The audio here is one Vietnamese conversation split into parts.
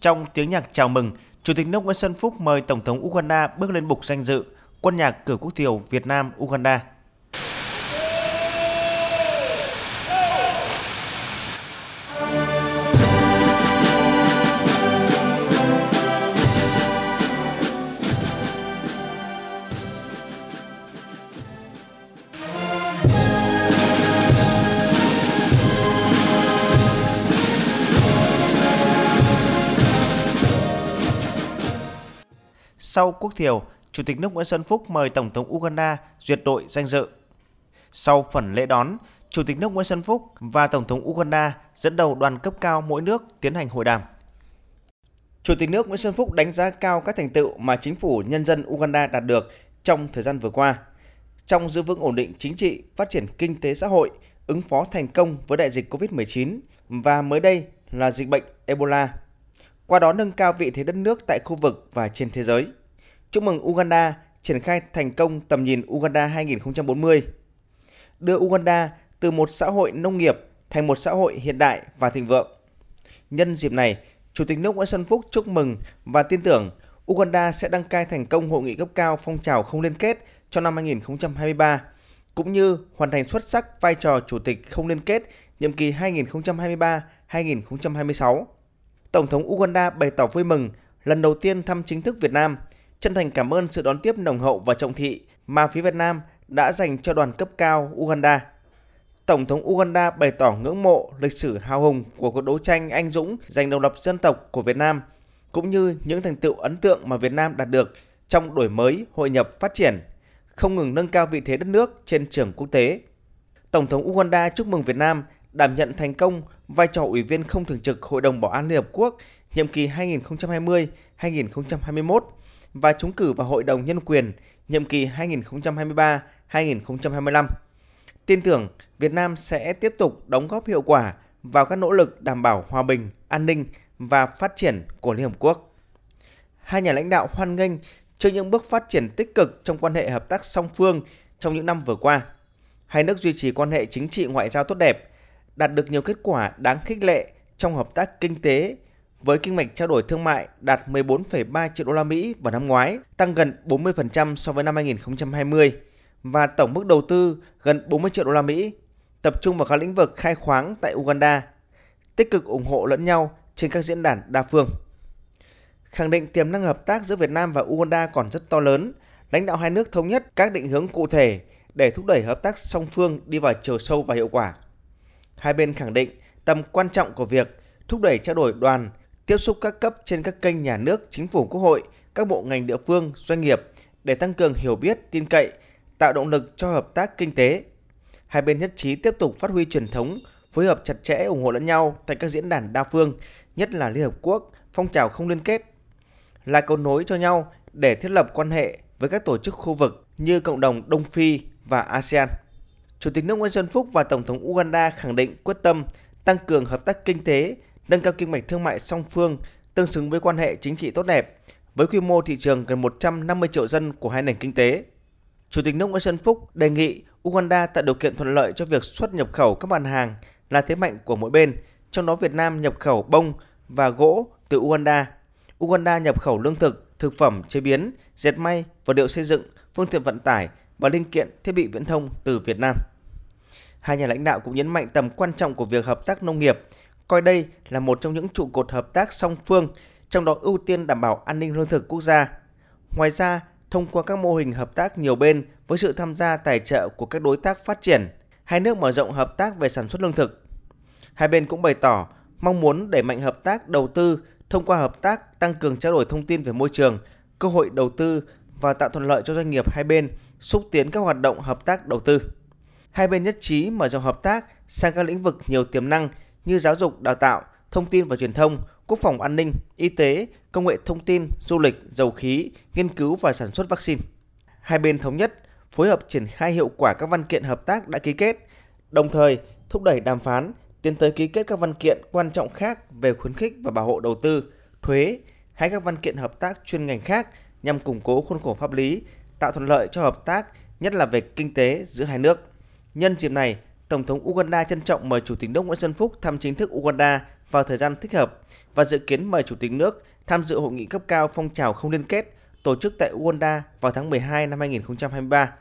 Trong tiếng nhạc chào mừng, Chủ tịch nước Nguyễn Xuân Phúc mời Tổng thống Uganda bước lên bục danh dự quân nhạc cử quốc thiểu Việt Nam Uganda. Sau quốc thiều, Chủ tịch nước Nguyễn Xuân Phúc mời Tổng thống Uganda duyệt đội danh dự. Sau phần lễ đón, Chủ tịch nước Nguyễn Xuân Phúc và Tổng thống Uganda dẫn đầu đoàn cấp cao mỗi nước tiến hành hội đàm. Chủ tịch nước Nguyễn Xuân Phúc đánh giá cao các thành tựu mà chính phủ nhân dân Uganda đạt được trong thời gian vừa qua, trong giữ vững ổn định chính trị, phát triển kinh tế xã hội, ứng phó thành công với đại dịch COVID-19 và mới đây là dịch bệnh Ebola. Qua đó nâng cao vị thế đất nước tại khu vực và trên thế giới. Chúc mừng Uganda triển khai thành công tầm nhìn Uganda 2040, đưa Uganda từ một xã hội nông nghiệp thành một xã hội hiện đại và thịnh vượng. Nhân dịp này, Chủ tịch nước Nguyễn Xuân Phúc chúc mừng và tin tưởng Uganda sẽ đăng cai thành công hội nghị cấp cao phong trào không liên kết cho năm 2023, cũng như hoàn thành xuất sắc vai trò chủ tịch không liên kết nhiệm kỳ 2023-2026. Tổng thống Uganda bày tỏ vui mừng lần đầu tiên thăm chính thức Việt Nam – chân thành cảm ơn sự đón tiếp nồng hậu và trọng thị mà phía Việt Nam đã dành cho đoàn cấp cao Uganda. Tổng thống Uganda bày tỏ ngưỡng mộ lịch sử hào hùng của cuộc đấu tranh anh dũng giành độc lập dân tộc của Việt Nam, cũng như những thành tựu ấn tượng mà Việt Nam đạt được trong đổi mới, hội nhập, phát triển, không ngừng nâng cao vị thế đất nước trên trường quốc tế. Tổng thống Uganda chúc mừng Việt Nam đảm nhận thành công vai trò Ủy viên không thường trực Hội đồng Bảo an Liên Hợp Quốc nhiệm kỳ 2020-2021 và trúng cử vào Hội đồng Nhân quyền nhiệm kỳ 2023-2025. Tin tưởng Việt Nam sẽ tiếp tục đóng góp hiệu quả vào các nỗ lực đảm bảo hòa bình, an ninh và phát triển của Liên Hợp Quốc. Hai nhà lãnh đạo hoan nghênh trước những bước phát triển tích cực trong quan hệ hợp tác song phương trong những năm vừa qua. Hai nước duy trì quan hệ chính trị ngoại giao tốt đẹp, đạt được nhiều kết quả đáng khích lệ trong hợp tác kinh tế, với kinh mạch trao đổi thương mại đạt 14,3 triệu đô la Mỹ vào năm ngoái, tăng gần 40% so với năm 2020 và tổng mức đầu tư gần 40 triệu đô la Mỹ, tập trung vào các lĩnh vực khai khoáng tại Uganda, tích cực ủng hộ lẫn nhau trên các diễn đàn đa phương. Khẳng định tiềm năng hợp tác giữa Việt Nam và Uganda còn rất to lớn, lãnh đạo hai nước thống nhất các định hướng cụ thể để thúc đẩy hợp tác song phương đi vào chiều sâu và hiệu quả. Hai bên khẳng định tầm quan trọng của việc thúc đẩy trao đổi đoàn tiếp xúc các cấp trên các kênh nhà nước, chính phủ, quốc hội, các bộ ngành địa phương, doanh nghiệp để tăng cường hiểu biết, tin cậy, tạo động lực cho hợp tác kinh tế. Hai bên nhất trí tiếp tục phát huy truyền thống, phối hợp chặt chẽ ủng hộ lẫn nhau tại các diễn đàn đa phương, nhất là Liên Hợp Quốc, phong trào không liên kết, là cầu nối cho nhau để thiết lập quan hệ với các tổ chức khu vực như cộng đồng Đông Phi và ASEAN. Chủ tịch nước Nguyễn Xuân Phúc và Tổng thống Uganda khẳng định quyết tâm tăng cường hợp tác kinh tế nâng cao kinh mạch thương mại song phương tương xứng với quan hệ chính trị tốt đẹp, với quy mô thị trường gần 150 triệu dân của hai nền kinh tế. Chủ tịch nước Nguyễn Xuân Phúc đề nghị Uganda tạo điều kiện thuận lợi cho việc xuất nhập khẩu các mặt hàng là thế mạnh của mỗi bên, trong đó Việt Nam nhập khẩu bông và gỗ từ Uganda. Uganda nhập khẩu lương thực, thực phẩm chế biến, dệt may, vật liệu xây dựng, phương tiện vận tải và linh kiện thiết bị viễn thông từ Việt Nam. Hai nhà lãnh đạo cũng nhấn mạnh tầm quan trọng của việc hợp tác nông nghiệp, coi đây là một trong những trụ cột hợp tác song phương, trong đó ưu tiên đảm bảo an ninh lương thực quốc gia. Ngoài ra, thông qua các mô hình hợp tác nhiều bên với sự tham gia tài trợ của các đối tác phát triển, hai nước mở rộng hợp tác về sản xuất lương thực. Hai bên cũng bày tỏ mong muốn đẩy mạnh hợp tác đầu tư thông qua hợp tác tăng cường trao đổi thông tin về môi trường, cơ hội đầu tư và tạo thuận lợi cho doanh nghiệp hai bên xúc tiến các hoạt động hợp tác đầu tư. Hai bên nhất trí mở rộng hợp tác sang các lĩnh vực nhiều tiềm năng như giáo dục, đào tạo, thông tin và truyền thông, quốc phòng an ninh, y tế, công nghệ thông tin, du lịch, dầu khí, nghiên cứu và sản xuất vaccine. Hai bên thống nhất phối hợp triển khai hiệu quả các văn kiện hợp tác đã ký kết, đồng thời thúc đẩy đàm phán tiến tới ký kết các văn kiện quan trọng khác về khuyến khích và bảo hộ đầu tư, thuế hay các văn kiện hợp tác chuyên ngành khác nhằm củng cố khuôn khổ pháp lý, tạo thuận lợi cho hợp tác, nhất là về kinh tế giữa hai nước. Nhân dịp này, Tổng thống Uganda trân trọng mời Chủ tịch nước Nguyễn Xuân Phúc thăm chính thức Uganda vào thời gian thích hợp và dự kiến mời Chủ tịch nước tham dự hội nghị cấp cao phong trào không liên kết tổ chức tại Uganda vào tháng 12 năm 2023.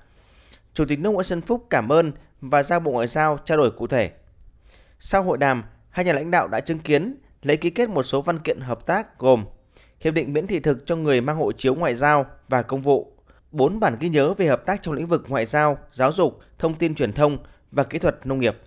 Chủ tịch nước Nguyễn Xuân Phúc cảm ơn và giao Bộ Ngoại giao trao đổi cụ thể. Sau hội đàm, hai nhà lãnh đạo đã chứng kiến lễ ký kết một số văn kiện hợp tác gồm Hiệp định miễn thị thực cho người mang hộ chiếu ngoại giao và công vụ, bốn bản ghi nhớ về hợp tác trong lĩnh vực ngoại giao, giáo dục, thông tin truyền thông và kỹ thuật nông nghiệp.